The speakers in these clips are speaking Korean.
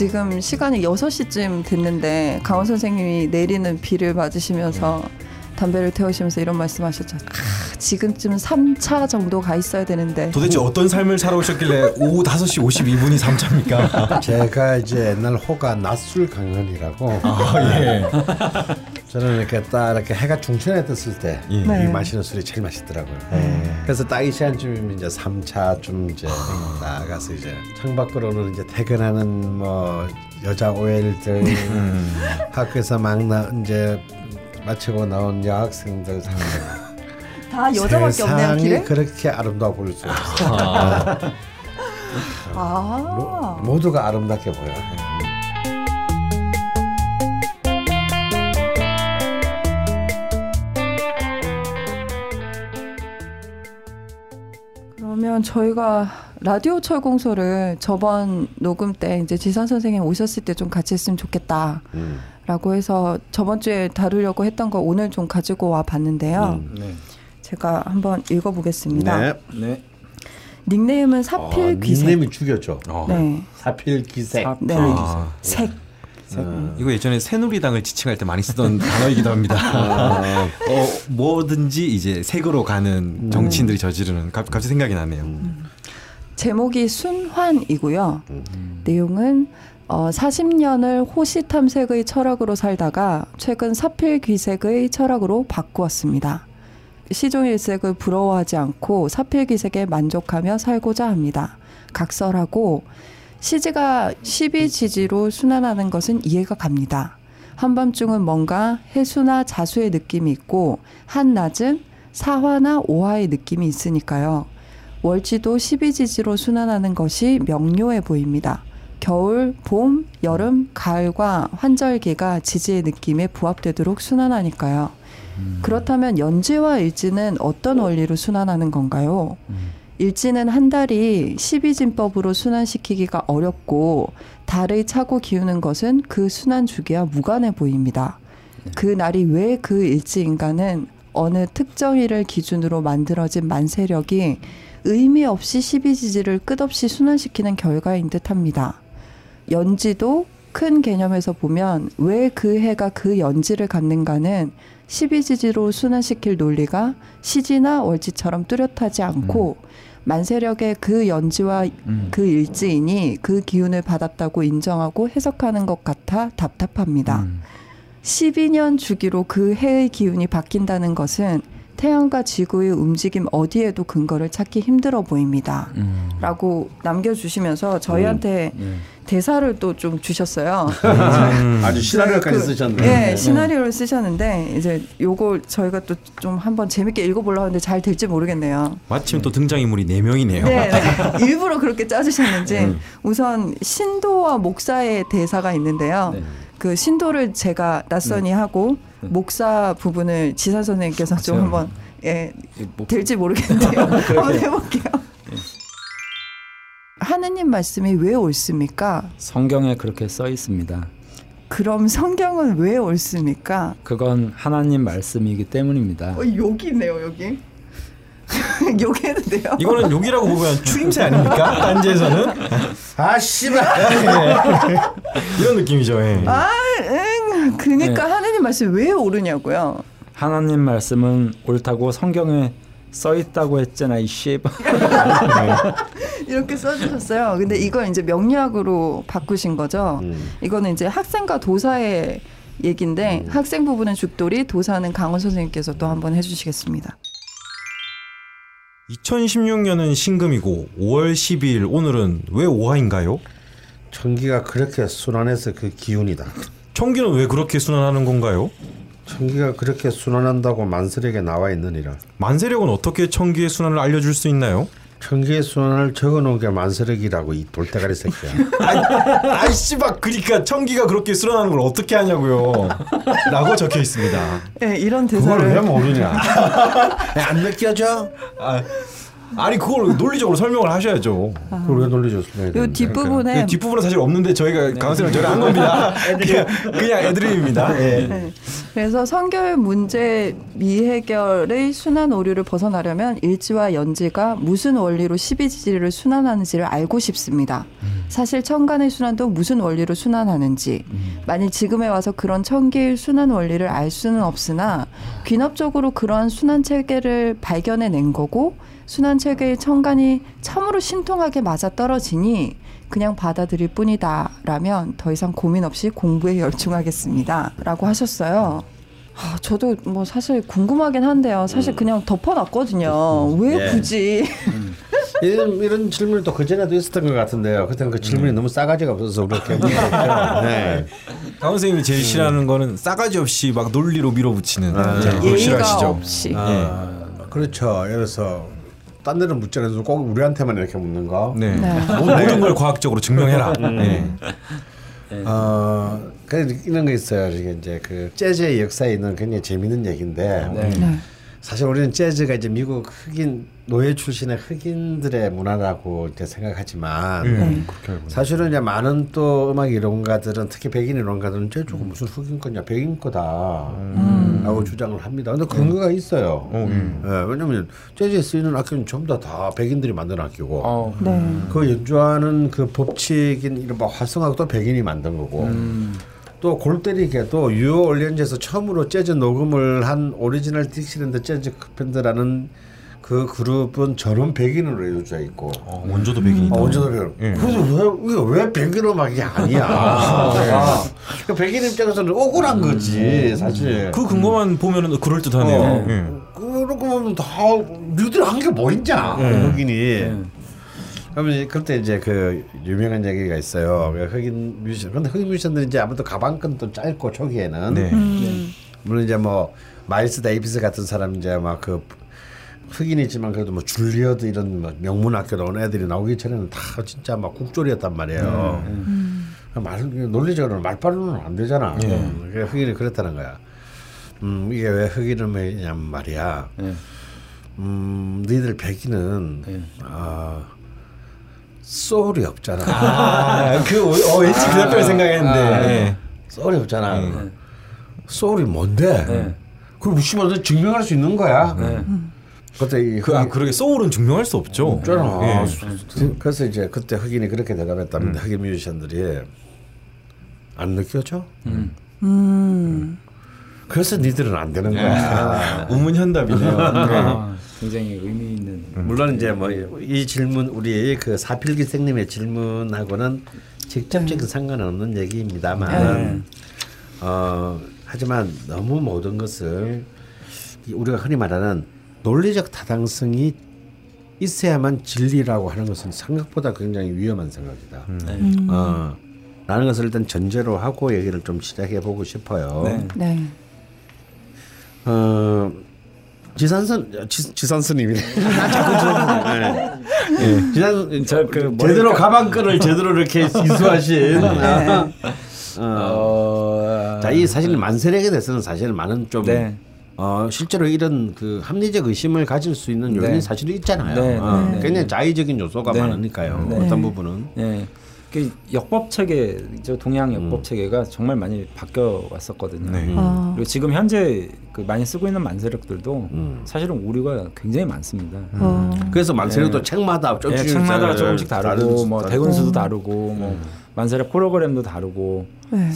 지금 시간이 6시쯤 됐는데 강원 선생님이 내리는 비를 맞으시면서 담배를 태우시면서 이런 말씀하셨죠. 아, 지금쯤 3차 정도 가 있어야 되는데. 도대체 어떤 삶을 살아오셨길래 오후 5시 52분이 3차입니까? 제가 이제 옛날 호가 낮술 강연이라고 아, 예. 저는 이렇게 딱 이렇게 해가 중천에 떴을 때 예. 네. 이 마시는 술이 제일 맛있더라고요. 네. 그래서 딱 이 시간쯤이면 이제 3차 좀 이제 나가서 이제 창밖으로는 이제 퇴근하는 뭐 여자 OL들 학교에서 막 나 이제 마치고 나온 여학생들 상대 다 여자밖에 없네요, 세상이 길에? 그렇게 아름다워 보일 수 없어요. 아. 모두가 아름답게 보여. 그러면 저희가 라디오 철공소를 저번 녹음 때 이제 지선 선생님 오셨을 때 좀 같이 했으면 좋겠다. 음. 라고 해서 저번 주에 다루려고 했던 거 오늘 좀 가지고 와 봤는데요. 음. 네. 제가 한번 읽어 보겠습니다. 네. 네. 닉네임은 어, 사필 귀색. 닉네임이 죽였죠. 어. 네. 사필 기색. 사- 네. 아, 색. 음. 이거 예전에 새누리당을 지칭할 때 많이 쓰던 단어이기도 합니다. 어, 뭐든지 이제 색으로 가는 정치인들이 저지르는 갑, 갑자기 생각이 나네요. 제목이 순환이고요. 내용은 어, 40년을 호시 탐색의 철학으로 살다가 최근 사필 귀색의 철학으로 바꾸었습니다. 시종일색을 부러워하지 않고 사필 귀색에 만족하며 살고자 합니다. 각설하고 시지가 12지지로 순환하는 것은 이해가 갑니다. 한밤중은 뭔가 해수나 자수의 느낌이 있고 한낮은 사화나 오화의 느낌이 있으니까요. 월지도 12지지로 순환하는 것이 명료해 보입니다. 겨울, 봄, 여름, 가을과 환절기가 지지의 느낌에 부합되도록 순환하니까요. 그렇다면 연지와 일지는 어떤 원리로 순환하는 건가요? 일지는 한 달이 12진법으로 순환시키기가 어렵고 달의 차고 기우는 것은 그 순환 주기와 무관해 보입니다. 그 날이 왜 그 일지인가는 어느 특정일을 기준으로 만들어진 만세력이 의미 없이 12지지를 끝없이 순환시키는 결과인 듯합니다. 연지도 큰 개념에서 보면 왜 그 해가 그 연지를 갖는가는 12지지로 순환시킬 논리가 시지나 월지처럼 뚜렷하지 않고 만세력의 그 연지와 음. 그 일지인이 그 기운을 받았다고 인정하고 해석하는 것 같아 답답합니다. 음. 12년 주기로 그 해의 기운이 바뀐다는 것은 태양과 지구의 움직임 어디에도 근거를 찾기 힘들어 보입니다. 음. 라고 남겨주시면서 저희한테 네. 대사를 또 좀 주셨어요. 음. 아주 시나리오까지 그, 쓰셨네. 네, 시나리오를 쓰셨는데 이제 요거 저희가 또 좀 한번 재밌게 읽어보려고 하는데 잘 될지 모르겠네요. 마침 또 등장인물이 네 명이네요. 네, 네. 일부러 그렇게 짜주셨는지 음. 우선 신도와 목사의 대사가 있는데요. 네. 그 신도를 제가 낯선이 하고 목사 부분을 지사 선생님께서 좀. 한번 예 목- 될지 모르겠는데요. 한번 해볼게요. 하느님 말씀이 왜 옳습니까? 성경에 그렇게 써 있습니다. 그럼 성경은 왜 옳습니까? 그건 하나님 말씀이기 때문입니다. 어, 여기 있네요, 여기. 여기 해도 돼요? 이거는 욕이라고 보면 추임새 아닙니까? 딴지에서는 아 씨발. 이런 느낌이죠. 예. 아, 응. 그러니까 네. 하느님 말씀이 왜 옳으냐고요. 하나님 말씀은 옳다고 성경에 써 있다고 했잖아 이 씨. 이렇게 써주셨어요. 근데 이걸 이제 명리학으로 바꾸신 거죠. 음. 이거는 이제 학생과 도사의 얘기인데 학생 부분은 죽돌이, 도사는 강원 선생님께서 또 한번 해주시겠습니다. 2016년은 신금이고 5월 12일 오늘은 왜 오화인가요? 천기가 그렇게 순환해서 그 기운이다. 청기는 왜 그렇게 순환하는 건가요? 천기가 그렇게 순환한다고 만설에게 나와 있느니라. 만세력은 어떻게 청기의 순환을 알려줄 수 있나요? 천기의 순환을 적어놓은 게 만설액이라고 이 돌대가리 새끼야. 아이 씨발 그러니까 청기가 그렇게 순환하는 걸 어떻게 하냐고요. 라고 적혀 있습니다. 네, 이런 그걸 왜 대사를 모르냐? 안 느껴져? 아, 아니 그걸 논리적으로 설명을 하셔야죠. 그걸 왜 놀려줬어요? 요 뒷부분에 네, 뒷부분은 사실 없는데 저희가 강원생을 저를 한 겁니다. 그냥, 그냥 애드립입니다. 예. 네. 그래서 성결 문제 미해결의 순환 오류를 벗어나려면 일지와 연지가 무슨 원리로 12지지를 순환하는지를 알고 싶습니다. 사실 천간의 순환도 무슨 원리로 순환하는지 만일 지금에 와서 그런 천기의 순환 원리를 알 수는 없으나 귀납적으로 그러한 순환 체계를 발견해낸 거고 순환 체계의 천간이 참으로 신통하게 맞아 떨어지니 그냥 받아들일 뿐이다라면 더 이상 고민 없이 공부에 열중하겠습니다라고 하셨어요. 아, 저도 뭐 사실 궁금하긴 한데요. 사실 그냥 덮어놨거든요. 왜 예. 굳이? 이런, 이런 질문이 또 그전에도 있었던 것 같은데요. 그때는 그 질문이 너무 싸가지가 없어서 그렇게. 네. 강원 선생님이 제일 싫어하는 거는 싸가지 없이 막 논리로 밀어붙이는 아, 그걸 예의가 싫어하시죠. 없이. 아, 그렇죠. 예를 들어서 딴 데는 묻잖아요. 꼭 우리한테만 이렇게 묻는 거. 네. 네. 모- 모든 걸 과학적으로 증명해라. 네. 어, 그 이런 거 있어요. 이게 이제 그 재즈의 역사에 있는 굉장히 재밌는 얘기인데 네. 네. 사실 우리는 재즈가 이제 미국 흑인 노예 출신의 흑인들의 문화라고 이제 생각하지만 음, 네. 알고 사실은 이제 많은 또 음악 이론가들은 특히 백인 이론가들은 재즈가 무슨 흑인 거냐 백인 거다 라고 주장을 합니다. 근데 근거가 있어요. 어, 음. 예, 왜냐면 재즈에 쓰이는 악기는 전부 다, 다 백인들이 만든 악기고 어, 네. 그 연주하는 그 법칙인 이런 뭐 화성학도 백인이 만든 거고 또 골때리게도 뉴 올리언즈에서 처음으로 재즈 녹음을 한 오리지널 딕시랜드 재즈 밴드라는 그 그룹은 전원 백인으로 이루어져 있고 어, 원조도 백인이다. 아, 언제도 백인. 예. 그래서 왜, 왜 백인 음악이 아니야? 아, 그 백인 입장에서는 억울한 거지 사실. 그 근거만 보면은 그럴 듯하네요. 어. 예. 그러고 보면 다 니들 한 게 뭐 있냐 흑인이. 그러면 이제 그때 이제 그 유명한 얘기가 있어요. 그 흑인 뮤지션. 근데 흑인 뮤지션들이 이제 아무래도 가방끈도 짧고 초기에는 네. 음. 물론 이제 뭐 마일스 데이비스 같은 사람 이제 막 그 흑인이지만 그래도 뭐 줄리어드 이런 뭐 명문 학교 나온 애들이 나오기 전에는 다 진짜 막 국졸이었단 말이에요. 말 논리적으로 말빨로는 안 되잖아. 그래 흑인이 그랬다는 거야. 음 이게 왜 흑인이냐면 말이야. 네. 음 너희들 백인은 네. 아 소울이 없잖아. 아, 그 어, 왠지 그 답변을 생각했는데. 아, 예. 소울이 없잖아. 소울이 뭔데? 네. 그걸 무시하면 증명할 수 있는 거야. 네. 그때 이 그, 아, 흑인 그러게 소울은 증명할 수 없죠. 없잖아. 예. 그래서 이제 그때 흑인이 그렇게 대답했답니다. 흑인 뮤지션들이 안 느껴져? 음. 그래서 니들은 안 되는 거야. 우문현답이네요. 아, 굉장히 의미 있는. 물론 이제 뭐 이 질문 우리 그 사필기 생님의 질문하고는 직접적인 상관은 없는 얘기입니다만 어 하지만 너무 모든 것을 이 우리가 흔히 말하는 논리적 타당성이 있어야만 진리라고 하는 것은 생각보다 굉장히 위험한 생각이다. 네. 어, 라는 것을 일단 전제로 하고 얘기를 좀 시작해 보고 싶어요. 네. 네. 어, 지산선 지, 지산스님이네. 자꾸 지산스님. 네. 지산 저그 제대로 가방끈을 제대로 이렇게 이수하신. 네. 어, 자, 이 사실 만세력에 대해서는 사실 많은 좀 네. 어, 실제로 이런 그 합리적 의심을 가질 수 있는 요인이 네. 사실은 있잖아요. 네, 어, 네, 네. 굉장히 자의적인 요소가 네. 많으니까요. 네. 어떤 부분은. 예. 그 역법 체계, 저 동양 역법 음. 체계가 정말 많이 바뀌어 왔었거든요. 네. 아. 그리고 지금 현재 그 많이 쓰고 있는 만세력들도 음. 사실은 오류가 굉장히 많습니다. 어. 그래서 만세력도 책마다 예, 조금씩 책마다 다- 조금씩 다르고 다른 뭐. 대군수도 다르고 뭐 만세력 프로그램도 다르고 네.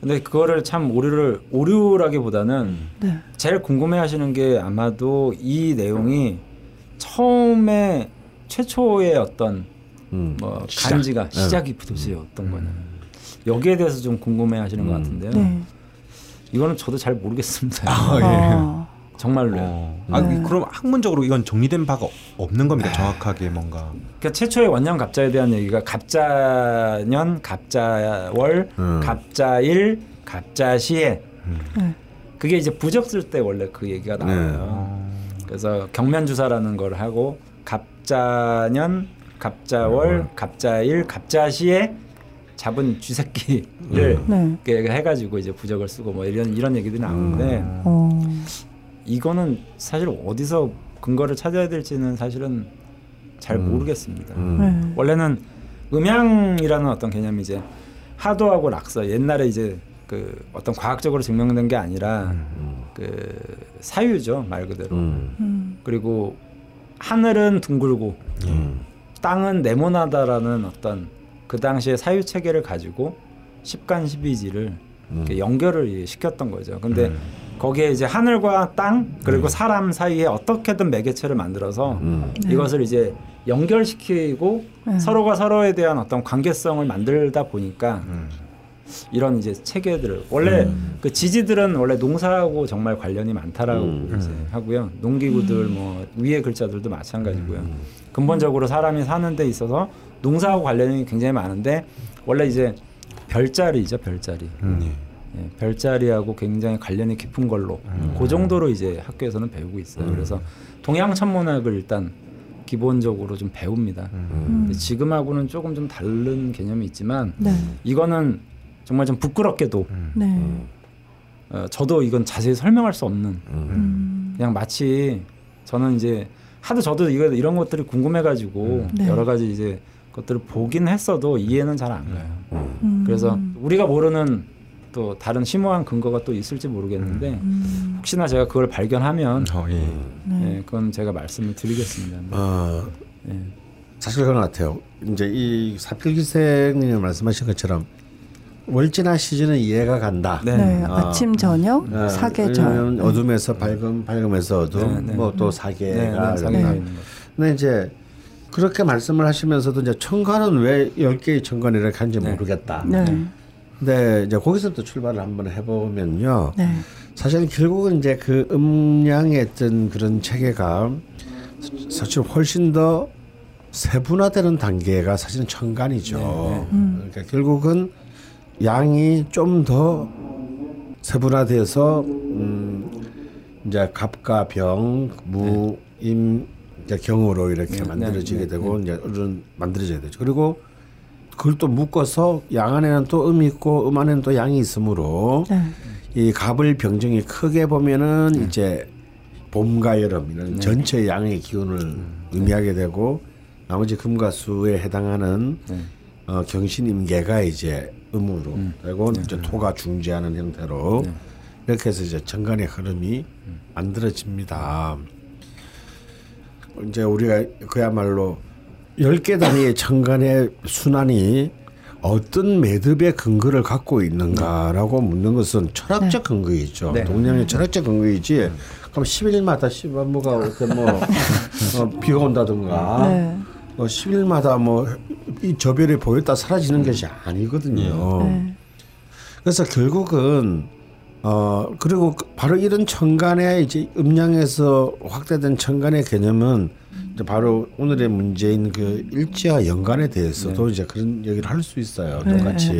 근데 그거를 참 오류를 오류라기보다는 네. 제일 궁금해하시는 게 아마도 이 내용이 처음에 최초의 어떤 음. 뭐 시작. 간지가 네. 시작이 어떤 거냐 여기에 대해서 좀 궁금해하시는 것 음. 같은데요. 네. 이거는 저도 잘 모르겠습니다. 아, 예. 아. 정말로. 요 어. 아, 네. 그럼 학문적으로 이건 정리된 바가 없는 겁니까? 정확하게 뭔가. 그러니까 최초의 원년 갑자에 대한 얘기가 갑자년, 갑자월, 음. 갑자일, 갑자시에 네. 그게 이제 부적 쓸 때 원래 그 얘기가 네. 나와요. 그래서 경면 주사라는 걸 하고 갑자년, 갑자월, 갑자일, 갑자시에 잡은 쥐새끼를 네. 이렇게 해가지고 이제 부적을 쓰고 뭐 이런 이런 얘기들이 나오는데 어. 이거는 사실 어디서 근거를 찾아야 될지는 사실은 잘 모르겠습니다. 네. 원래는 음양이라는 어떤 개념이 이제 하도하고 낙서 옛날에 이제 그 어떤 과학적으로 증명된 게 아니라 그 사유죠 말 그대로 음. 음. 그리고 하늘은 둥글고 음. 땅은 네모나다라는 어떤 그 당시의 사유 체계를 가지고 십간십이지를 이렇게 연결을 시켰던 거죠. 근데 거기에 이제 하늘과 땅 그리고 사람 사이에 어떻게든 매개체를 만들어서 음. 이것을 이제 연결시키고 네. 서로가 서로에 대한 어떤 관계성을 만들다 보니까 음. 이런 이제 체계들을 원래 그 지지들은 원래 농사하고 정말 관련이 많다라고 음. 이제 하고요. 농기구들 뭐 위에 글자들도 마찬가지고요. 근본적으로 사람이 사는 데 있어서 농사하고 관련이 굉장히 많은데 원래 이제 별자리죠, 별자리. 음, 예. 예, 별자리하고 굉장히 관련이 깊은 걸로 그 정도로 이제 학교에서는 배우고 있어요. 그래서 동양 천문학을 일단 기본적으로 좀 배웁니다. 음. 지금하고는 조금 좀 다른 개념이 있지만 네. 이거는 정말 좀 부끄럽게도 네. 어, 저도 이건 자세히 설명할 수 없는 음. 그냥 마치 저는 이제 하도 저도 이거 이런 것들이 궁금해가지고 네. 여러 가지 이제 것들을 보긴 했어도 이해는 잘 안 가요. 음. 그래서 우리가 모르는 또 다른 심오한 근거가 또 있을지 모르겠는데 음. 혹시나 제가 그걸 발견하면 어, 예. 네. 예, 그건 제가 말씀을 드리겠습니다. 어, 예. 사실 그런 것 같아요. 이제 이 사필기생님이 말씀하신 것처럼 월지나 시즌은 이해가 간다. 네. 네. 아. 아침 저녁 아, 사계절. 왜냐면 어둠에서 밝음, 밝음에서 어둠, 네, 네. 뭐또 네, 사계가 네, 거. 근데 이제 그렇게 말씀을 하시면서도 이제 천간은 왜 열 개의 천간 이렇게 하는지 네. 모르겠다. 네. 근데 이제 거기서부터 출발을 한번 해보면요. 네. 사실 결국은 이제 그 음양의 어떤 그런 체계가 사실 훨씬 더 세분화되는 단계가 사실은 천간이죠. 그러니까 결국은 양이 좀 더 세분화돼서 음 이제 갑과 병, 무, 임, 이제 경으로 이렇게 네, 만들어지게 네, 되고 이제 이런 만들어져야 되죠. 그리고 그걸 또 묶어서 양 안에는 또 음이 있고 음 안에는 또 양이 있으므로 네. 이 갑을 병정이 크게 보면은 이제 봄과 여름 이런 전체 양의 기운을 의미하게 되고 나머지 금과 수에 해당하는 네. 어, 경신임계가 이제 음으로 되고 이제 토가 중지하는 형태로 이렇게 해서 이제 정간의 흐름이 만들어집니다. 이제 우리가 그야말로 열 개 단위의 천간의 순환이 어떤 매듭의 근거를 갖고 있는가라고 묻는 것은 철학적 근거이죠. 네. 동양의 철학적 근거이지. 그럼 10일마다 씨발 뭐가 어떤 뭐 어, 비가 온다든가 네. 어, 10일마다 뭐 이 저별이 보였다 사라지는 것이 아니거든요. 네. 그래서 결국은 어 그리고 그- 바로 이런 천간의 이제 음양에서 확대된 천간의 개념은 이제 바로 오늘의 문제인 그 일지와 연간에 대해서도 이제 그런 얘기를 할 수 있어요. 똑같이.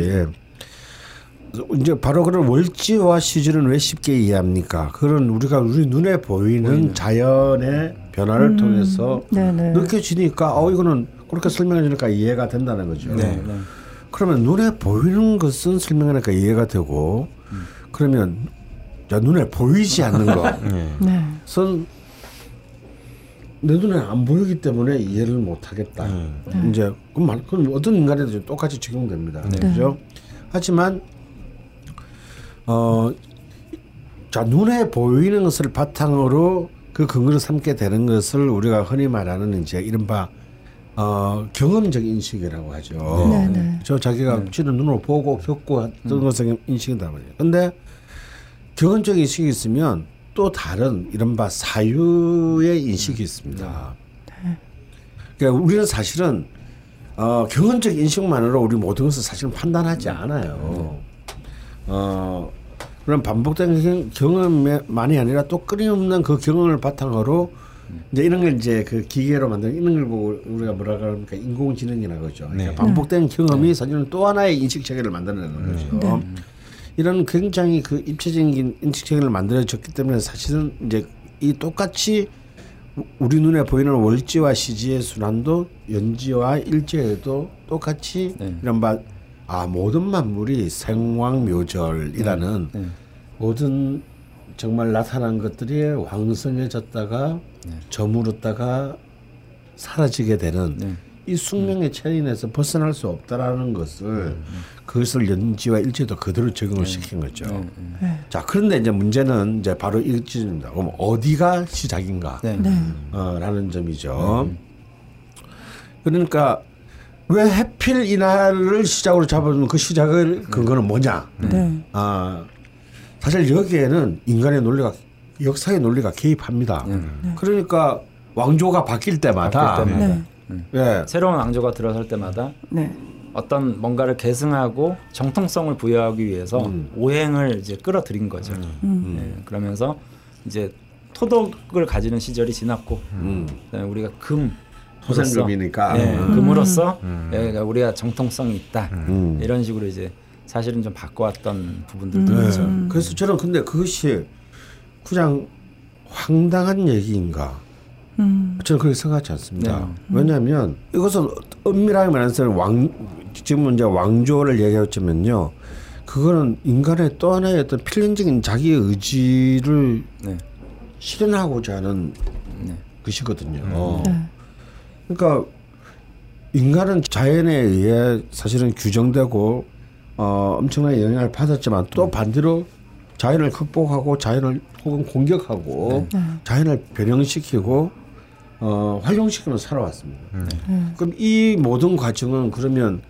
이제 바로 그런 월지와 시즌은 왜 쉽게 이해합니까? 그런 우리가 우리 눈에 보이는 자연의 변화를 통해서 네, 네. 느껴지니까 어 이거는 그렇게 설명해 주니까 이해가 된다는 거죠. 네, 네. 그러면 눈에 보이는 것은 설명하니까 이해가 되고 그러면 야, 눈에 보이지 않는 예. 네. 것은 내 눈에 안 보이기 때문에 이해를 못 하겠다. 이제 그럼 말- 그럼 어떤 인간에도 좀 똑같이 적용됩니다. 그죠? 하지만 어, 자 눈에 보이는 것을 바탕으로 그 근거를 삼게 되는 것을 우리가 흔히 말하는 이제 이른바 어, 경험적 인식이라고 하죠. 네, 네. 저 자기가 지는 눈으로 보고 겪고 했던 것을 인식이다 말이에요. 근데 경험적 인식이 있으면 또 다른 이른바 사유의 인식이 있습니다. 그러니까 우리는 사실은 어, 경험적 인식만으로 우리 모든 것을 사실은 판단하지 않아요. 어, 그런 반복된 경- 경험만이 아니라 또 끊임없는 그 경험을 바탕으로 이제 이런 걸 이제 그 기계로 만든 이런 걸 보고 우리가 뭐라 그럽니까 인공지능이라 그러죠. 그러니까 네. 반복된 경험이 사실은 또 하나의 인식 체계를 만들어내는 거죠. 이런 굉장히 그 입체적인 인식 체계를 만들어졌기 때문에 사실은 이제 이 똑같이 우- 우리 눈에 보이는 월지와 시지의 순환도 연지와 일지에도 똑같이 네. 이런 바, 아 모든 만물이 생왕묘절이라는 네. 모든 정말 나타난 것들이 왕성해졌다가 저물었다가 사라지게 되는 네. 이 숙명의 체인에서 벗어날 수 없다라는 것을 그것을 연지와 일제도 그대로 적용을 시킨 거죠. 네. 자 그런데 이제 문제는 이제 바로 이지입니다. 그럼 어디가 시작인가? 네. 네. 어, 라는 점이죠. 그러니까 왜 해필 이날을 시작으로 잡아주는 그 시작을 근거는 뭐냐? 네. 아 사실 여기에는 인간의 논리가 역사의 논리가 개입합니다. 그러니까 왕조가 바뀔 때마다, 바뀔 때마다. 네. 예, 새로운 왕조가 들어설 때마다 네. 어떤 뭔가를 계승하고 정통성을 부여하기 위해서 음. 오행을 이제 끌어들인 거죠. 네, 그러면서 이제 토덕을 가지는 시절이 지났고 음, 우리가 금 토생금이니까. 네, 음. 금으로서 예, 그러니까 우리가 정통성이 있다 음. 이런 식으로 이제 사실은 좀 바꿔왔던 부분들도 네. 있죠. 그래서 저는 근데 그것이 그냥 황당한 얘기인가? 음. 저는 그렇게 생각하지 않습니다. 네. 왜냐하면 이것은 엄밀하게 말해서 왕 지금 이제 왕조를 얘기했지만요. 그거는 인간의 또 하나의 어떤 필연적인 자기 의지를 네. 실현하고자 하는 네. 것이거든요. 네. 그러니까 인간은 자연에 의해 사실은 규정되고 어, 엄청난 영향을 받았지만 또 반대로 자연을 극복하고 자연을 혹은 공격하고 네. 자연을 변형시키고 어, 활용시키며 살아왔습니다. 네. 그럼 이 모든 과정은 그러면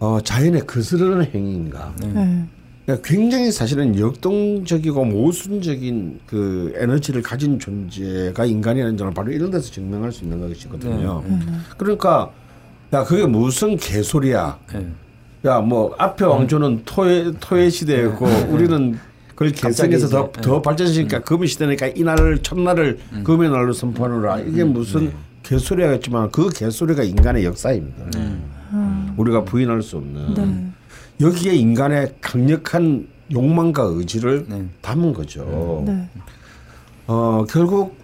어, 자연에 거스르는 행위인가? 네. 그러니까 굉장히 사실은 역동적이고 모순적인 그 에너지를 가진 존재가 인간이라는 점을 바로 이런 데서 증명할 수 있는 것이거든요. 그러니까 야 그게 무슨 개소리야? 네. 야뭐 앞에 왕조는 토의 토의 시대였고 우리는 그걸 갑자기 개성해서 이제, 더더 네. 발전시키니까 금의 시대니까 이날을 첫날을 금의 날로 선포하노라 이게 무슨 개소리야겠지만 그 개소리가 인간의 역사입니다. 우리가 부인할 수 없는 네. 여기에 인간의 강력한 욕망과 의지를 네. 담은 거죠. 네. 어, 결국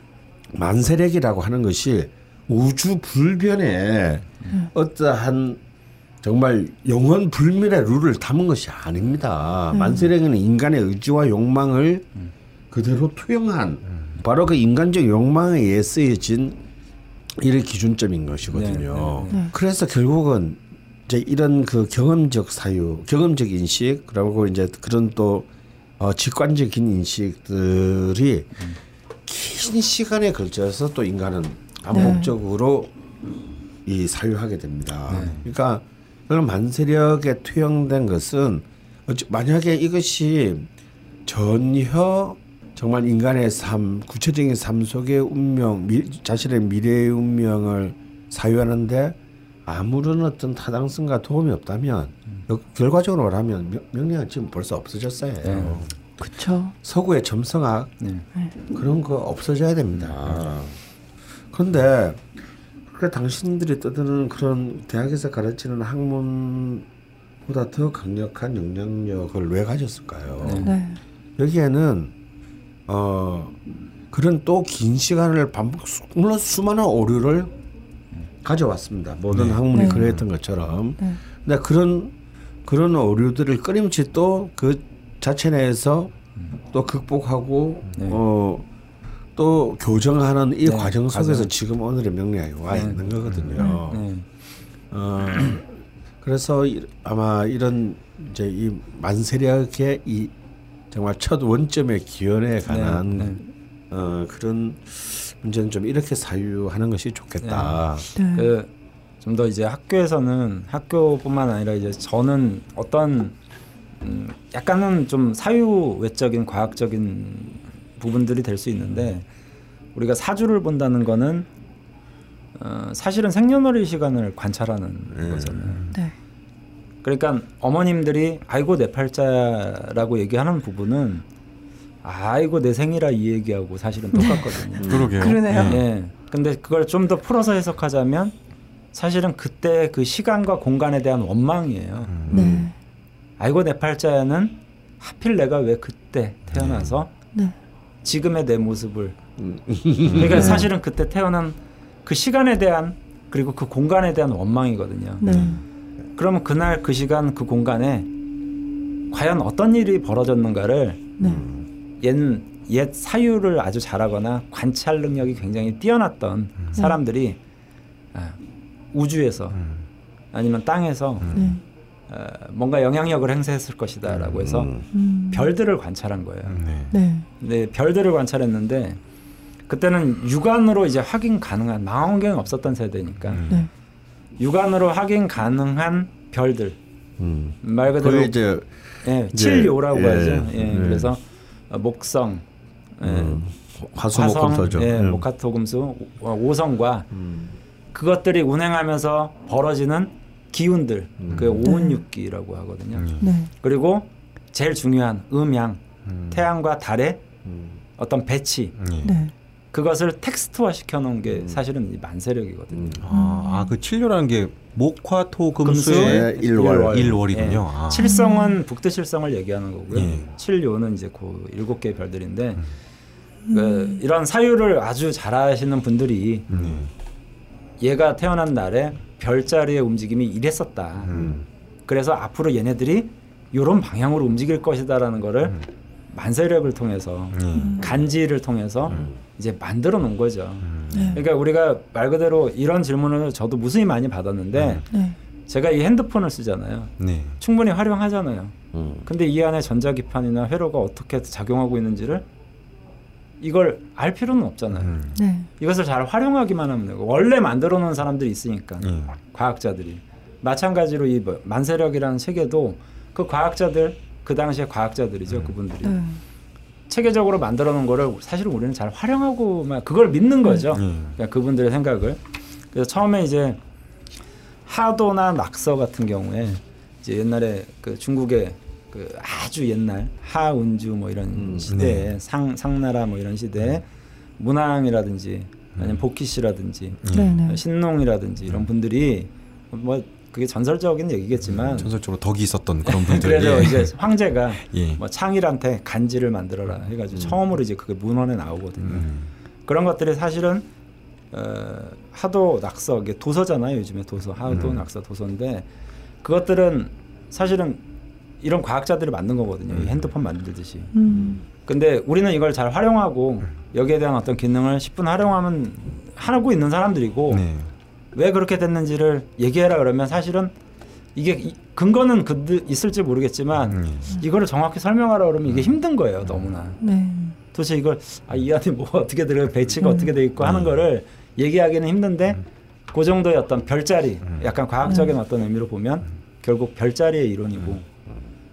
만세력이라고 하는 것이 우주 불변에 어떠한 정말 영원 불멸의 룰을 담은 것이 아닙니다. 만세력은 인간의 의지와 욕망을 그대로 투영한 바로 그 인간적 욕망에 의해 쓰여진 이를 기준점인 것이거든요. 네, 네, 네. 그래서 결국은 이제 이런 그 경험적 사유, 경험적 인식, 그리고 이제 그런 또 어, 직관적인 인식들이 긴 시간에 걸쳐서 또 인간은 반복적으로 이 사유하게 됩니다. 그러니까 그런 만세력에 투영된 것은 만약에 이것이 전혀 정말 인간의 삶, 구체적인 삶 속의 운명, 미, 자신의 미래의 운명을 사유하는데 아무런 어떤 타당성과 도움이 없다면 여- 결과적으로 말하면 명- 명령은 지금 벌써 없어졌어요. 네. 그쵸. 서구의 점성학 네. 그런 거 없어져야 됩니다. 그런데 그렇게 당신들이 떠드는 그런 대학에서 가르치는 학문보다 더 강력한 영향력을 왜 가졌을까요? 네. 여기에는 어 그런 또 긴 시간을 반복 수- 물론 수많은 오류를 가져왔습니다. 모든 학문이 네. 그랬던 것처럼. 네. 근데 그런 그런 오류들을 끊임없이 또 그 자체 내에서 또 극복하고 네. 어또 교정하는 이 네, 과정 속에서 과정. 지금 오늘의 명령이 와 네. 있는 거거든요. 네. 어, 그래서 이- 아마 이런 이제 이 만세력의 이 정말 첫 원점의 기원에 관한 네, 네. 어, 그런 문제는 좀 이렇게 사유하는 것이 좋겠다. 네. 그 좀 더 이제 학교에서는 학교뿐만 아니라 이제 저는 어떤 음 약간은 좀 사유 외적인 과학적인 부분들이 될 수 있는데 우리가 사주를 본다는 거는 어 사실은 생년월일 시간을 관찰하는 거잖아요. 네. 그러니까 어머님들이 아이고 내 팔자라고 얘기하는 부분은 아이고 내 생이라 이 얘기하고 사실은 똑같거든요. 그러게요. 그러네요. 예. 근데 그걸 좀 더 풀어서 해석하자면 사실은 그때 그 시간과 공간에 대한 원망이에요. 네. 아이고 내 팔자야는 하필 내가 왜 그때 태어나서 네. 지금의 내 모습을 그러니까 사실은 그때 태어난 그 시간에 대한 그리고 그 공간에 대한 원망이거든요. 네. 그러면 그날 그 시간 그 공간에 과연 어떤 일이 벌어졌는가를 네. 옛, 옛 사유를 아주 잘하거나 관찰 능력이 굉장히 뛰어났던 사람들이 우주에서 음. 아니면 땅에서 네. 어, 뭔가 영향력을 행사했을 것이다라고 해서 음. 별들을 관찰한 거예요. 네. 네. 근데 별들을 관찰했는데 그때는 육안으로 이제 확인 가능한 망원경이 없었던 세대니까 음. 네. 육안으로 확인 가능한 별들 음. 말 그대로 이제 예, 칠요라고 예, 하죠. 예, 음. 그래서 어, 목성, 예, 음. 화수목금토죠. 예, 음. 목화토금수, 오- 오성과 음. 그것들이 운행하면서 벌어지는 기운들, 음. 그 오운육기라고 하거든요. 음. 네. 그리고 제일 중요한 음양, 음. 태양과 달의 음. 어떤 배치, 예. 네. 그것을 텍스트화 시켜놓은 게 음. 사실은 이 만세력이거든요. 아, 아, 그 칠료라는 게 목화 토금수의 금수의 일월. 일월이군요. 아. 칠성은 북두칠성을 얘기하는 거고요. 예. 칠요는 이제 그 일곱 개의 별들인데 그 이런 사유를 아주 잘 아시는 분들이 음. 얘가 태어난 날에 별자리의 움직임이 이랬었다. 음. 그래서 앞으로 얘네들이 이런 방향으로 움직일 것이다라는 거를 음. 만세력을 통해서 예. 간지를 통해서 이제 만들어 놓은 거죠. 음. 네. 그러니까 우리가 말 그대로 이런 질문을 저도 무수히 많이 받았는데 네. 제가 이 핸드폰을 쓰잖아요. 네. 충분히 활용하잖아요. 음. 근데 이 안에 전자기판이나 회로가 어떻게 작용하고 있는지를 이걸 알 필요는 없잖아요. 음. 네. 이것을 잘 활용하기만 하면 되고 원래 만들어 놓은 사람들이 있으니까 예. 과학자들이 마찬가지로 이뭐 만세력이라는 체계도 그 과학자들 그 당시에 과학자들이죠 그분들이 네. 체계적으로 만들어 놓은 거를 사실은 우리는 잘 활용하고만 그걸 믿는 거죠. 예. 그러니까 그분들의 생각을 그래서 처음에 이제 하도나 낙서 같은 경우에 이제 옛날에 그 중국의 그 아주 옛날 하운주 뭐 이런 음, 시대에 네. 상 상나라 뭐 이런 시대에 문왕이라든지 아니면 복희씨라든지 네. 네. 신농이라든지 이런 분들이 뭐 그게 전설적인 얘기겠지만 전설적으로 덕이 있었던 그런 분들. 그래서 예. 이제 황제가 예. 뭐 창일한테 간지를 만들어라 해가지고 처음으로 이제 그게 문헌에 나오거든요. 음. 그런 것들이 사실은 어, 하도 낙서 이게 도서잖아요 요즘에 도서 하도 음. 낙서 도서인데 그것들은 사실은 이런 과학자들이 만든 거거든요 이 핸드폰 만들듯이 음. 근데 우리는 이걸 잘 활용하고 여기에 대한 어떤 기능을 10분 활용하면 하고 있는 사람들이고 네. 왜 그렇게 됐는지를 얘기해라 그러면 사실은 이게 이- 근거는 그 있을지 모르겠지만 음. 이거를 정확히 설명하라 그러면 이게 힘든 거예요 너무나. 네. 도대체 이걸 아, 이 안에 뭐가 어떻게 들어 배치가 음. 어떻게 돼 있고 하는 거를 얘기하기는 힘든데 그 정도의 어떤 별자리 약간 과학적인 어떤 의미로 보면 결국 별자리의 이론이고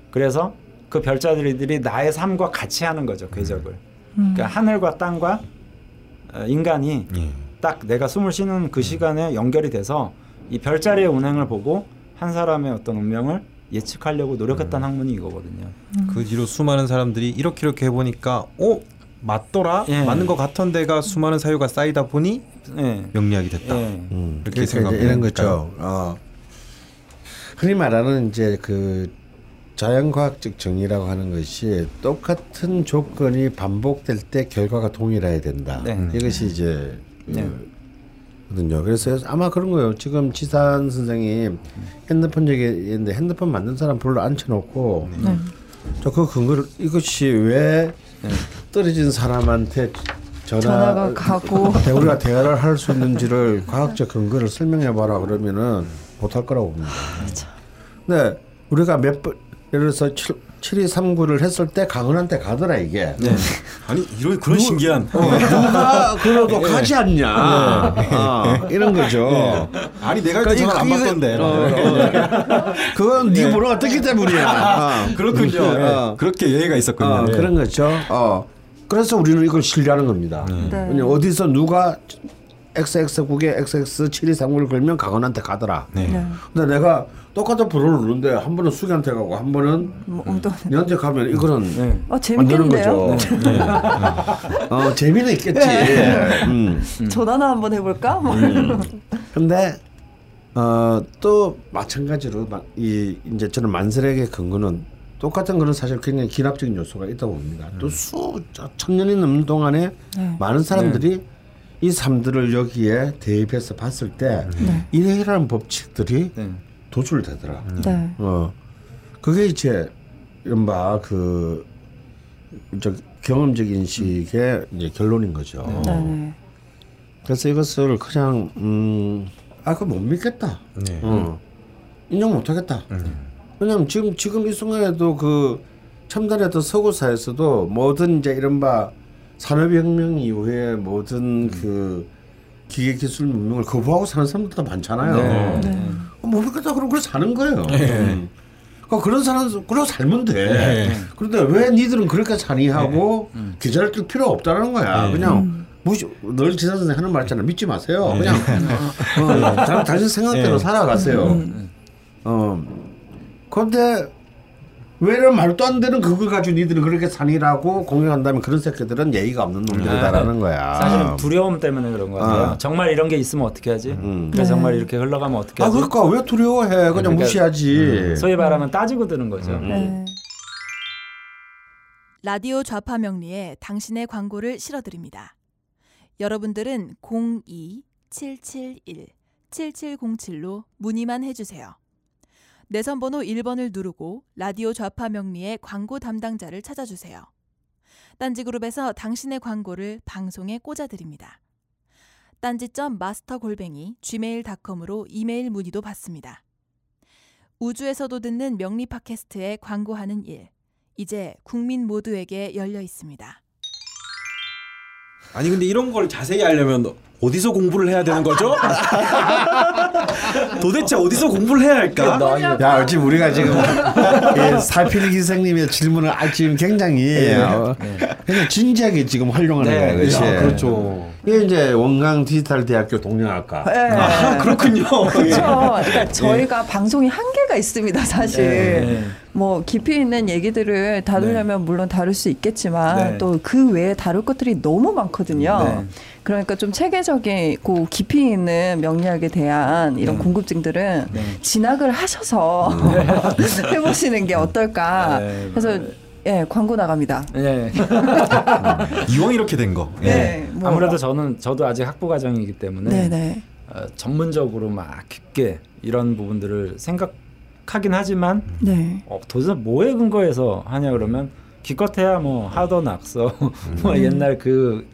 그래서 그 별자리들이 나의 삶과 같이 하는 거죠 궤적을. 음. 그러니까 하늘과 땅과 어, 인간이 예. 딱 내가 숨을 쉬는 그 시간에 연결이 돼서 이 별자리의 운행을 보고 한 사람의 어떤 운명을 예측하려고 노력했던 학문이 이거거든요. 그 뒤로 수많은 사람들이 이렇게 이렇게 해보니까 어 맞더라 예. 맞는 것 같던 데가 수많은 사유가 쌓이다 보니 예. 명리학이 됐다. 예. 음, 이렇게 그러니까 생각하면 이런? 거죠. 어. 흔히 말하는 이제 그 자연과학적 정의라고 하는 것이 똑같은 조건이 반복될 때 결과가 동일해야 된다. 네. 이것이 이제 네. 거든요. 그래서 아마 그런 거예요. 지금 지산 선생님 핸드폰 얘기했는데 핸드폰 만든 사람 불러 앉혀놓고 네. 저그 근거를 이것이 왜 떨어진 사람한테 전화 전화 가 가고 우리가 대화를 할 수 있는지를 과학적 근거를 설명해 봐라 그러면은 못할 거라고 봅니다. 네, 우리가 몇 번 예를 들어서 7, 7239를 했을 때 강은한테 가더라 이게. 네. 아니 이런 그런 신기한 어, 누가 그러도 가지 않냐. 어, 이런 거죠. 아니 내가 그러니까 전화 안 이거- 받던데. 어, 어. 그건 네 번호가 떴기 때문이야. 어. 그렇군요. 예. 어. 그렇게 예의가 있었군요. 어, 예. 그런 거죠. 어. 그래서 우리는 이걸 신뢰하는 겁니다. 네. 어디서 누가 XX국에 XX7239를 걸면 강원한테 가더라. 네. 네. 근데 내가 똑같은 번호를 누르는데 한 번은 수기한테 가고 한 번은 뭐. 니한테 가면 이거는 네. 어 재밌겠는데요? 거죠. 어, 재미는 있겠지. 음. 전화나 한번 해볼까? 뭐. 근데 어, 또 마찬가지로 마- 이 이제 저는 만세력의 근거는 똑같은 거는 사실 굉장히 기납적인 요소가 있다고 봅니다. 또 수 천 년이 넘는 동안에 네. 많은 사람들이 이 삶들을 여기에 대입해서 봤을 때 네. 이래라는 법칙들이 네. 도출되더라. 네. 어 그게 이제 이른바 그저 경험적인 식의 이제 결론인 거죠. 네. 네. 그래서 이것을 그냥 음 아 그거 못 믿겠다. 네. 어. 인정 못하겠다. 왜냐면 지금 지금 이 순간에도 그 첨단했던 서구사에서도 모든 이제 이른바 산업혁명 이후에 모든 그 기계 기술 문명을 거부하고 사는 사람들도 많잖아요. 네. 네. 어, 못 믿겠다 그럼 그래 사는 거예요. 음. 그러니까 그런 사람 그러고 살면 돼. 그런데 왜 니들은 그렇게 사니 하고 기자를 뜰 필요 없다는 거야. 그냥 무시 늘 지사 선생 하는 말 있잖아. 믿지 마세요. 그냥 어, 당- 당신 생각대로 살아가세요. 어. 그런데 왜 이런 말도 안 되는 그걸 가지고 니들은 그렇게 사니라고 공격한다면 그런 새끼들은 예의가 없는 놈들이다라는 거야. 사실은 두려움 때문에 그런 거 같아요. 아. 정말 이런 게 있으면 어떻게 하지? 음. 그래서 네. 정말 이렇게 흘러가면 어떻게 아 하지? 그러니까 왜 두려워해? 그냥 그러니까, 무시하지. 소위 말하면 따지고 드는 거죠. 네. 라디오 좌파 명리에 당신의 광고를 실어드립니다. 여러분들은 02-771-7707로 문의만 해주세요. 내선 번호 1번을 누르고 라디오 좌파 명리의 광고 담당자를 찾아주세요. 딴지그룹에서 당신의 광고를 방송에 꽂아드립니다. 딴지점 마스터 골뱅이 gmail.com으로 이메일 문의도 받습니다. 우주에서도 듣는 명리 팟캐스트에 광고하는 일. 이제 국민 모두에게 열려 있습니다. 아니 근데 이런 걸 자세히 알려면 어디서 공부를 해야 되는 거죠? 도대체 어디서 공부를 해야 할까? 야, 지금 우리가 지금 이 사필 기생님의 질문을 아, 지금 굉장히 어, 굉장히 진지하게 지금 활용하는 네, 거야, 그렇지? 아, 그렇죠. 이게 이제 원광 디지털 대학교 동양학과. 네. 아 그렇군요. 그렇죠. 그러니까 저희가 방송이 한계가 있습니다, 사실. 네. 뭐 깊이 있는 얘기들을 다루려면 물론 다룰 수 있겠지만 네. 또그 외에 다룰 것들이 너무 많거든요. 네. 그러니까 좀 체계적이고 깊이 있는 명리학에 대한 이런 네. 궁금증들은 네. 진학을 하셔서 해보시는 게 어떨까. 네, 그래서 예 광고 나갑니다. 예. 이왕 이렇게 된 거. 예. 네, 뭐. 아무래도 저는 저도 아직 학부 과정이기 때문에 네네. 어, 전문적으로 막 깊게 이런 부분들을 생각하긴 하지만 네. 어, 도대체 뭐에 근거해서 하냐 그러면 기껏해야 뭐 하더 낙서 뭐 옛날 그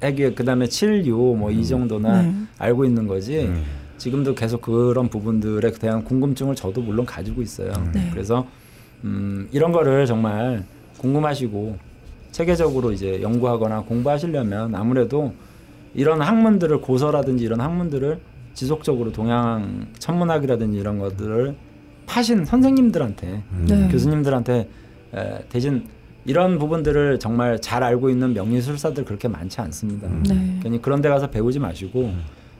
애기 그다음에 7유 뭐이 정도나 네. 알고 있는 거지 지금도 계속 그런 부분들에 대한 궁금증을 저도 물론 가지고 있어요. 네. 그래서 음, 이런 거를 정말 궁금하시고 체계적으로 이제 연구하거나 공부하시려면 아무래도 이런 학문들을 고서라든지 이런 학문들을 지속적으로 동양 천문학이라든지 이런 것들을 파신 선생님들한테 네. 교수님들한테 에, 대신 이런 부분들을 정말 잘 알고 있는 명리술사들 그렇게 많지 않습니다. 네. 괜히 그런 데 가서 배우지 마시고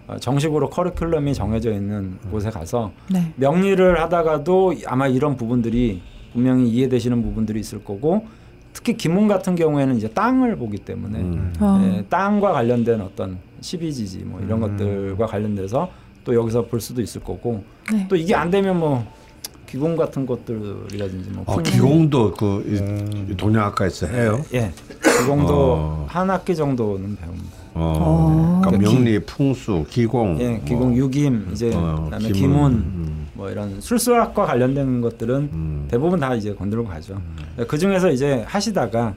어, 정식으로 커리큘럼이 정해져 있는 곳에 가서 네. 명리를 하다가도 아마 이런 부분들이 분명히 이해되시는 부분들이 있을 거고 특히 기문 같은 경우에는 이제 땅을 보기 때문에 음. 어. 예, 땅과 관련된 어떤 12지지 뭐 이런 것들과 관련돼서 또 여기서 볼 수도 있을 거고 네. 또 이게 안 되면 뭐 기공 같은 것들이라든지 뭐 어, 풍- 기공도 그 이- 동양학과에서 해요. 예 기공도 어. 한 학기 정도는 배웁니다. 어, 어. 그러니까 명리, 풍수, 기공. 예 뭐. 기공 유김 이제 어, 그다음에 기문, 기문, 음. 뭐 이런 술수학과 관련된 것들은 음. 대부분 다 이제 건들고 가죠. 그 중에서 이제 하시다가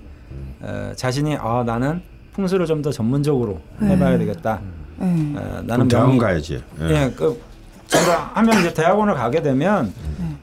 어, 자신이 아 나는 풍수를 좀 더 전문적으로 해봐야 되겠다. 네. 어, 그럼 나는 대학원 명리- 가야지. 예. 예, 그 제가 하면 이제 대학원을 가게 되면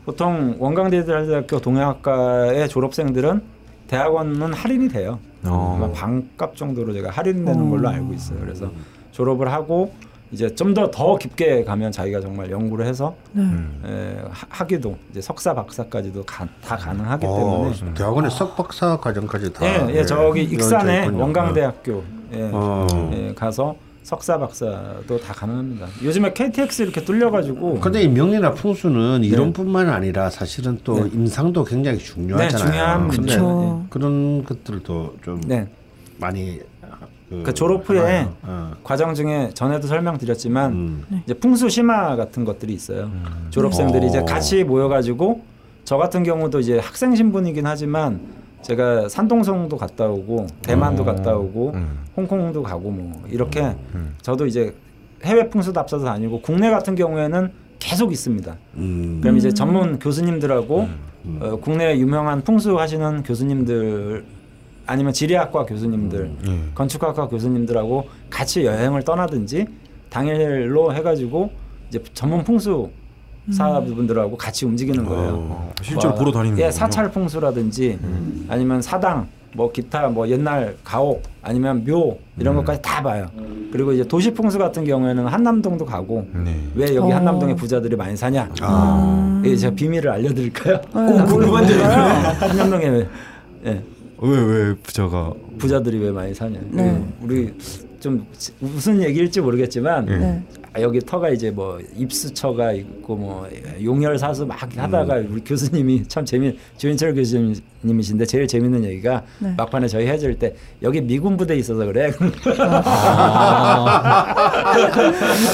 보통 원광대대학교 동양학과의 졸업생들은 대학원은 할인이 돼요. 어. 아마 반값 정도로 제가 할인되는 걸로 알고 있어요. 그래서 졸업을 하고 이제 좀더더 깊게 가면 자기가 정말 연구를 해서 네. 에, 하- 학위도 이제 석사 박사까지도 가, 다 가능하기 어, 때문에 대학원에 석박사 과정까지 다. 예, 예, 저기 이루어져 익산에 있군요. 원광대학교 예, 어. 예, 가서 석사 박사도 다 가능합니다. 요즘에 KTX 이렇게 뚫려가지고 근데 이 명리나 풍수는 이론뿐만 아니라 사실은 또 네. 임상도 굉장히 중요하잖아요. 네, 중요한 근데 그렇죠. 그런 것들도 좀 네. 많이 그, 그 졸업 후에? 어. 과정 중에 전에도 설명드렸지만 음. 이제 풍수 심화 같은 것들이 있어요. 졸업생들이 어. 이제 같이 모여가지고 저 같은 경우도 이제 학생 신분이긴 하지만 제가 산동성도 갔다 오고 대만도 갔다 오고 홍콩도 가고 뭐 이렇게 저도 이제 해외 풍수도 앞서서 다니고 국내 같은 경우에는 계속 있습니다. 음. 그럼 이제 전문 교수님들하고 어, 국내 유명한 풍수 하시는 교수님들 아니면 지리학과 교수님들, 건축학과 교수님들하고 같이 여행을 떠나든지 당일로 해가지고 이제 전문 풍수 사분들하고 같이 움직이는 거예요. 어, 실제로 뭐, 보러 다니는 예. 사찰 풍수라든지 아니면 사당, 뭐 기타 뭐 옛날 가옥 아니면 묘 이런 것까지 다 봐요. 그리고 이제 도시 풍수 같은 경우에는 한남동도 가고 네. 왜 여기 어. 한남동에 부자들이 많이 사냐? 아. 예, 제가 비밀을 알려드릴까요? 네. 궁금한데요. 한남동에 왜, 예, 왜 왜 부자가 부자들이 왜 많이 사냐? 네. 예, 우리 좀 무슨 얘기일지 모르겠지만 네. 여기 터가 이제 뭐 입수처가 있고 뭐 용혈사수 막 하다가 음. 우리 교수님이 참 재미 조인철 교수님이신데 제일 재밌는 얘기가 네. 막판에 저희 헤어질 때 여기 미군 부대 있어서 그래.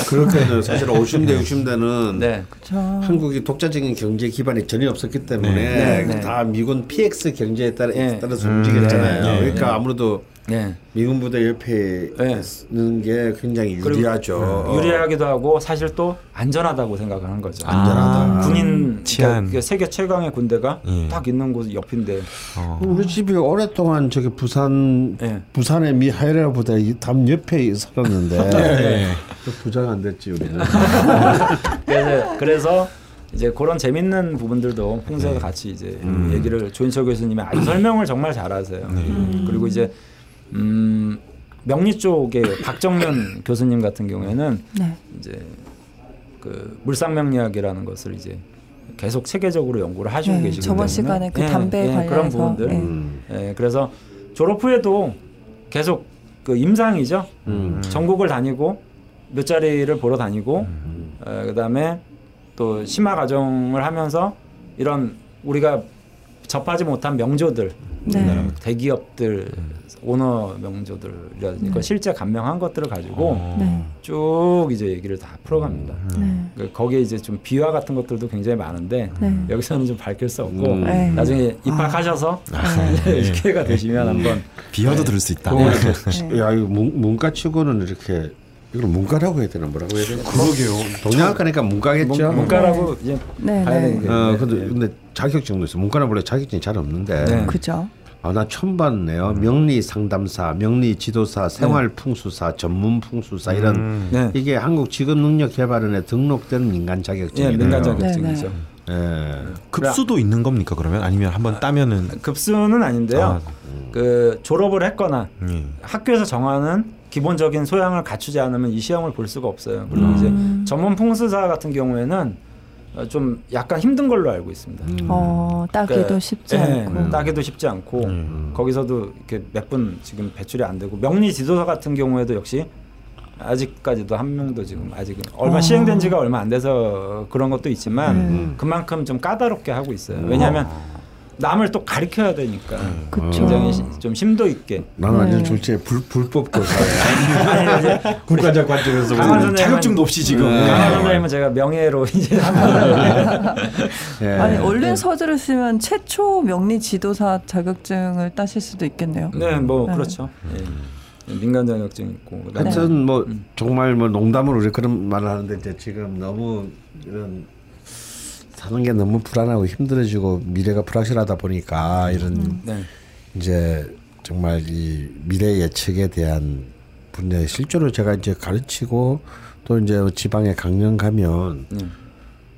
그렇게 사실 50대 60대는 네. 한국이 독자적인 경제 기반이 전혀 없었기 때문에 네. 네. 다 미군 PX 경제에 따라 네. 따라서 움직였잖아요. 네. 네. 그러니까 아무래도 네. 미군 부대 옆에 네. 있는 게 굉장히 유리하죠. 어. 유리하기도 하고 사실 또 안전하다고 생각하는 거죠. 안전하다. 군인 치안. 그러니까 세계 최강의 군대가 예. 딱 있는 곳 옆인데. 어. 우리 집이 오랫동안 저기 부산 네. 부산의 미하일라 부대 이담 옆에 살았는데 네. 그 부자가 안 됐지 우리는. 그래서, 그래서 이제 그런 재밌는 부분들도 풍수에서 같이 이제 얘기를 조인철 교수님이 아주 설명을 정말 잘하세요. 그리고 이제 음, 명리 쪽에 박정면 교수님 같은 경우에는 네. 이제 그 물상명리학이라는 것을 이제 계속 세계적으로 연구를 하시고 네, 계시기 저번 때문에 시간에 그 예, 담배 예, 그런 관련해서 부분들 예. 음. 예, 그래서 졸업 후에도 계속 그 임상이죠. 음. 전국을 다니고 몇 자리를 보러 다니고 어, 그다음에 또 심화 과정을 하면서 이런 우리가 접하지 못한 명조들 네. 대기업들 오너 명조들이라든지 그 실제 감명한 것들을 가지고 어. 네. 쭉 이제 얘기를 다 풀어갑니다. 네. 그 거기에 이제 좀 비화 같은 것들도 굉장히 많은데 네. 여기서는 좀 밝힐 수 없고 음. 네. 나중에 입학하셔서 네. 기회가 되시면 한번 비어도 들을 수 있다. 네. 야 이거 문, 문과 치고는 이렇게 이걸 문과라고 해야 되나 뭐라고 해야 되나? 그러게요. 동양학과니까 문과겠죠. 문- 문과라고 이제 네. 봐야 네. 되는 어게 근데 근데 자격증도 있어. 문과는 원래 자격증이 잘 없는데. 네. 그죠. 아 나 처음 봤네요. 명리 상담사, 명리 지도사, 생활 풍수사, 전문 풍수사 이런 음. 네. 이게 한국 직업 능력 개발원에 등록된 민간 예, 자격증이에요. 민간 네, 자격증이죠. 예. 급수도 있는 겁니까 그러면 아니면 한번 따면은 급수는 아닌데요. 아, 그 졸업을 했거나 예. 학교에서 정하는 기본적인 소양을 갖추지 않으면 이 시험을 볼 수가 없어요. 그리고 이제 전문 풍수사 같은 경우에는 어, 좀 약간 힘든 걸로 알고 있습니다. 어, 따기도 그러니까, 쉽지 예, 않고. 따기도 쉽지 않고 음. 거기서도 이렇게 몇 분 지금 배출이 안 되고 명리 지도사 같은 경우에도 역시 아직까지도 한 명도 지금 아직은 얼마 어. 시행된 지가 얼마 안 돼서 그런 것도 있지만 음. 그만큼 좀 까다롭게 하고 있어요. 왜냐하면 남을 또 가르쳐야 되니까 그쵸. 굉장히 시- 좀 심도 있게 나는 완전 네. 졸지에 불, 불법 교사야. 이제 국가적 관점에서 보면. 자격증도 없이 지금 강한 선생님은 제가 명예로 이제 한번 예. 아니 얼른 서두를 쓰면 최초 명리 지도사 자격증을 따실 수도 있겠네요. 네, 뭐 네. 그렇죠. 예. 민간 자격증 있고 하여튼 뭐 정말 뭐 농담으로 우리 그런 말을 하는데 이제 지금 너무 이런 사는 게 너무 불안하고 힘들어지고 미래가 불확실하다 보니까 이런 네. 이제 정말 이 미래 예측에 대한 분야에 실제로 제가 이제 가르치고 또 이제 지방에 강연 가면 네.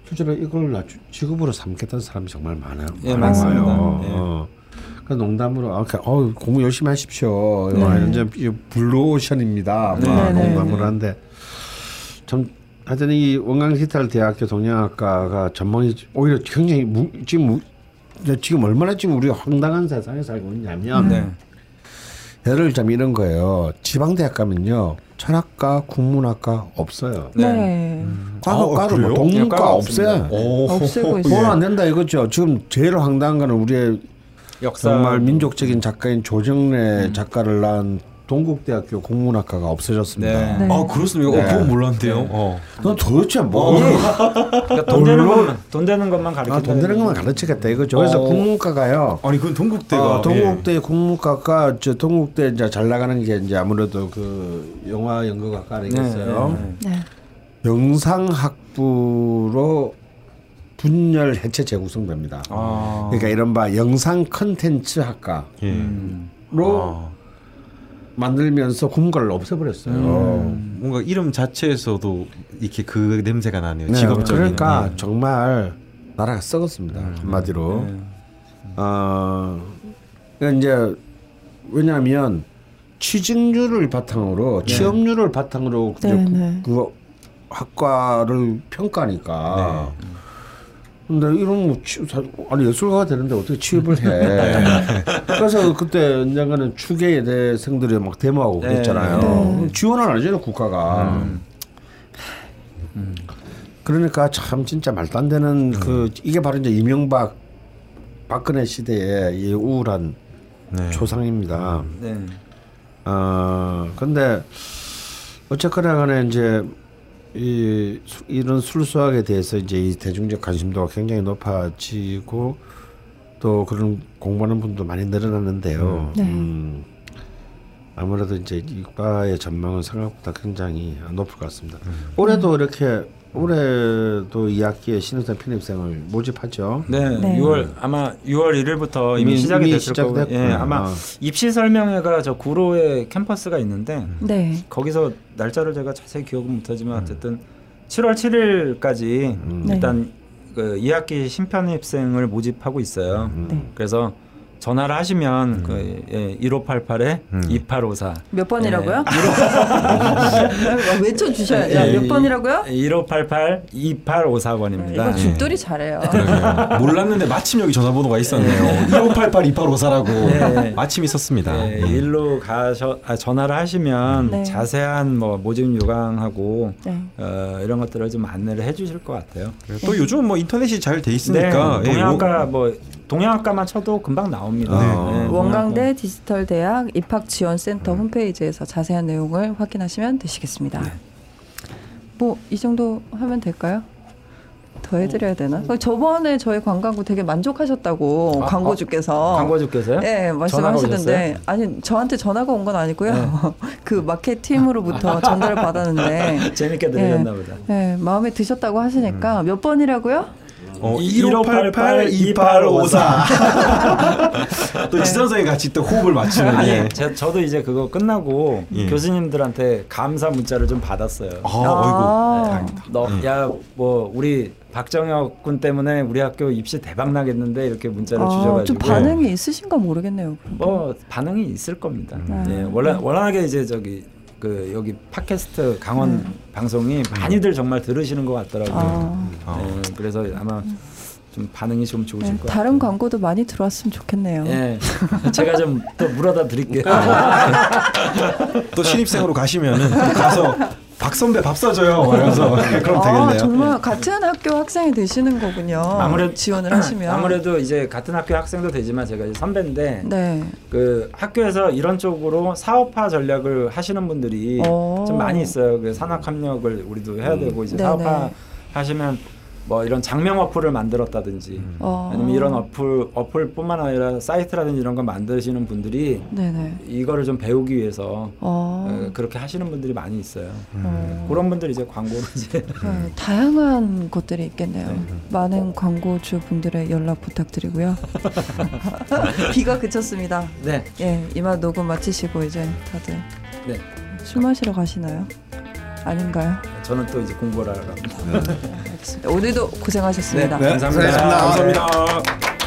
실제로 이걸 나 직업으로 삼겠다는 사람이 정말 많아요. 예, 많아요. 어, 예. 어. 그 농담으로 아, 그, 어, 공부 열심히 하십시오. 네. 완전 이 블루오션입니다. 네, 막 네, 농담을 네. 하는데 참 하여튼 이 원광기탈 대학교 동양학과가 전망이 오히려 굉장히 무, 지금 무, 지금 얼마나 지금 우리가 황당한 세상에 살고 있냐면 네. 예를 들자면 이런 거예요. 지방 대학 가면요. 철학과, 국문학과 없어요. 네. 네. 과거 아, 과로 그래요? 뭐 동문과 과가 없어요. 오. 없애고 있어요. 안 된다 이거죠. 지금 제일 황당한 거는 우리의 역사 정말 민족적인 작가인 조정래 음. 작가를 낳은 동국대학교 국문학과가 없어졌습니다. 네. 네. 아 그렇습니까? 네. 어, 그건 몰랐는데요. 어. 넌 도대체 뭐? 그러니까 돈 되는 것만 돈 되는 것만 가르쳐 아, 돈 되는 것만 가르치겠다 이거죠. 그래서 어. 국문과가요. 아니 그건 동국대가 어, 동국대 국문과가 저 동국대 이제 잘 나가는 게 이제 아무래도 그 영화 연극학과 아니겠어요. 네, 네, 네. 영상학부로 분열 해체 재구성됩니다. 아. 그러니까 이른바 영상 컨텐츠 학과로 예. 음. 아. 만들면서 국문과를 없애버렸어요. 어, 뭔가 이름 자체에서도 이렇게 그 냄새가 나네요. 네, 직업적인. 그러니까 네. 정말 나라가 썩었습니다. 한마디로. 네. 어, 그러니까 이제 왜냐하면 취직률을 바탕으로 취업률을 바탕으로 네, 이제 그, 네. 그 학과를 평가하니까. 네. 근데 이런 뭐 취, 사- 아니 예술가가 되는데 어떻게 취업을 해? 그래서 그때 언젠가는 추계대생들이 막 데모하고 네. 그랬잖아요. 지원을 안 해줘요 국가가. 음. 그러니까 참 진짜 말도 안 되는 그 이게 바로 이제 이명박 박근혜 시대의 이 우울한 네. 초상입니다. 네. 어 근데 어쨌거나 간에 이제 이 수- 이런 술수학에 대해서 이제 이 대중적 관심도가 굉장히 높아지고 또 그런 공부하는 분도 많이 늘어났는데요. 네. 음, 아무래도 이제 이과의 전망은 생각보다 굉장히 높을 것 같습니다. 올해도 이렇게 올해도 2학기에 신입생 편입생을 모집하죠. 네, 네. 6월 아마 6월 1일부터 이미, 이미- 시작이 이미 됐을 거고, 시작됐구나. 예, 아마 아. 입시 설명회가 저 구로에 캠퍼스가 있는데 네. 거기서 날짜를 제가 자세히 기억은 못하지만 어쨌든 7월 7일까지 네. 일단 그 2학기 신편입생을 모집하고 있어요. 네. 그래서 전화를 하시면 그 예, 1588에 음. 2854 몇 번이라고요? 네. 외쳐 주셔야죠. 몇 번이라고요? 1588 2854번입니다. 이거 죽돌이 잘해요. 그러게요. 몰랐는데 마침 여기 전화번호가 있었네요. 2588 2854라고 네. 마침 있었습니다. 네, 음. 일로 가셔 아, 전화를 하시면 네. 자세한 뭐 모집 요강하고 네. 어, 이런 것들을 좀 안내를 해 주실 것 같아요. 또 요즘 뭐 인터넷이 잘 돼 있으니까 네, 예, 동양학과 뭐 동양학과만 쳐도 금방 나옵니다. 네. 원광대 디지털 대학 입학 지원 센터 홈페이지에서 자세한 내용을 확인하시면 되시겠습니다. 뭐이 정도 하면 될까요? 더 해드려야 되나? 저번에 저희 관광부 되게 만족하셨다고 아, 광고주께서 광고주께서요? 네 말씀하시던데 아니 저한테 전화가 온 건 아니고요 그 마켓 팀으로부터 전달을 받았는데 재밌게 들으셨나 보다. 네, 마음에 드셨다고 음. 하시니까 몇 번이라고요? 어, 1588 2854. 또 지선생이 같이 또 호흡을 맞추는. 아니, 예. 제, 저도 이제 그거 끝나고 예. 교수님들한테 감사 문자를 좀 받았어요. 아, 어이구. 아. 너, 음. 야, 뭐 우리 박정혁 군 때문에 우리 학교 입시 대박 나겠는데 이렇게 문자를 아, 주셔가지고 좀 반응이 있으신가 모르겠네요. 뭐 반응이 있을 겁니다. 음. 예, 원래 워낙에 이제 저기 그 여기 팟캐스트 강원 방송이 많이들 정말 들으시는 것 같더라고요. 아, 예, 그래서 아마 좀 반응이 좀 좋으실 네, 것 다른 같아요. 광고도 많이 들어왔으면 좋겠네요. 예, 제가 좀 또 물어다 드릴게요. 또 신입생으로 가시면은 가서 박 선배 밥 사줘요. 그래서 그럼 아, 되겠네요. 정말 같은 학교 학생이 되시는 거군요. 아무래도- 지원을 하시면 아무래도 이제 같은 학교 학생도 되지만 제가 이제 선배인데 네. 그 학교에서 이런 쪽으로 사업화 전략을 하시는 분들이 어. 좀 많이 있어요. 그 산학 협력을 우리도 해야 되고 이제 네네. 사업화 하시면 뭐 이런 장명 어플을 만들었다든지 어. 아니면 이런 어플 어플뿐만 아니라 사이트라든지 이런 거 만드시는 분들이 네네. 이거를 좀 배우기 위해서 어. 어, 그렇게 하시는 분들이 많이 있어요. 어. 그런 분들 이제 광고를 이제 네, 다양한 것들이 있겠네요. 네. 많은 광고주 분들의 연락 부탁드리고요. 비가 그쳤습니다. 네, 예, 이만 녹음 마치시고 이제 다들 네. 술 마시러 가시나요? 아닌가요? 저는 또 이제 공부를 하러 갑니다. 알겠습니다. 오늘도 고생하셨습니다. 네, 감사합니다. 수고하셨습니다. 감사합니다.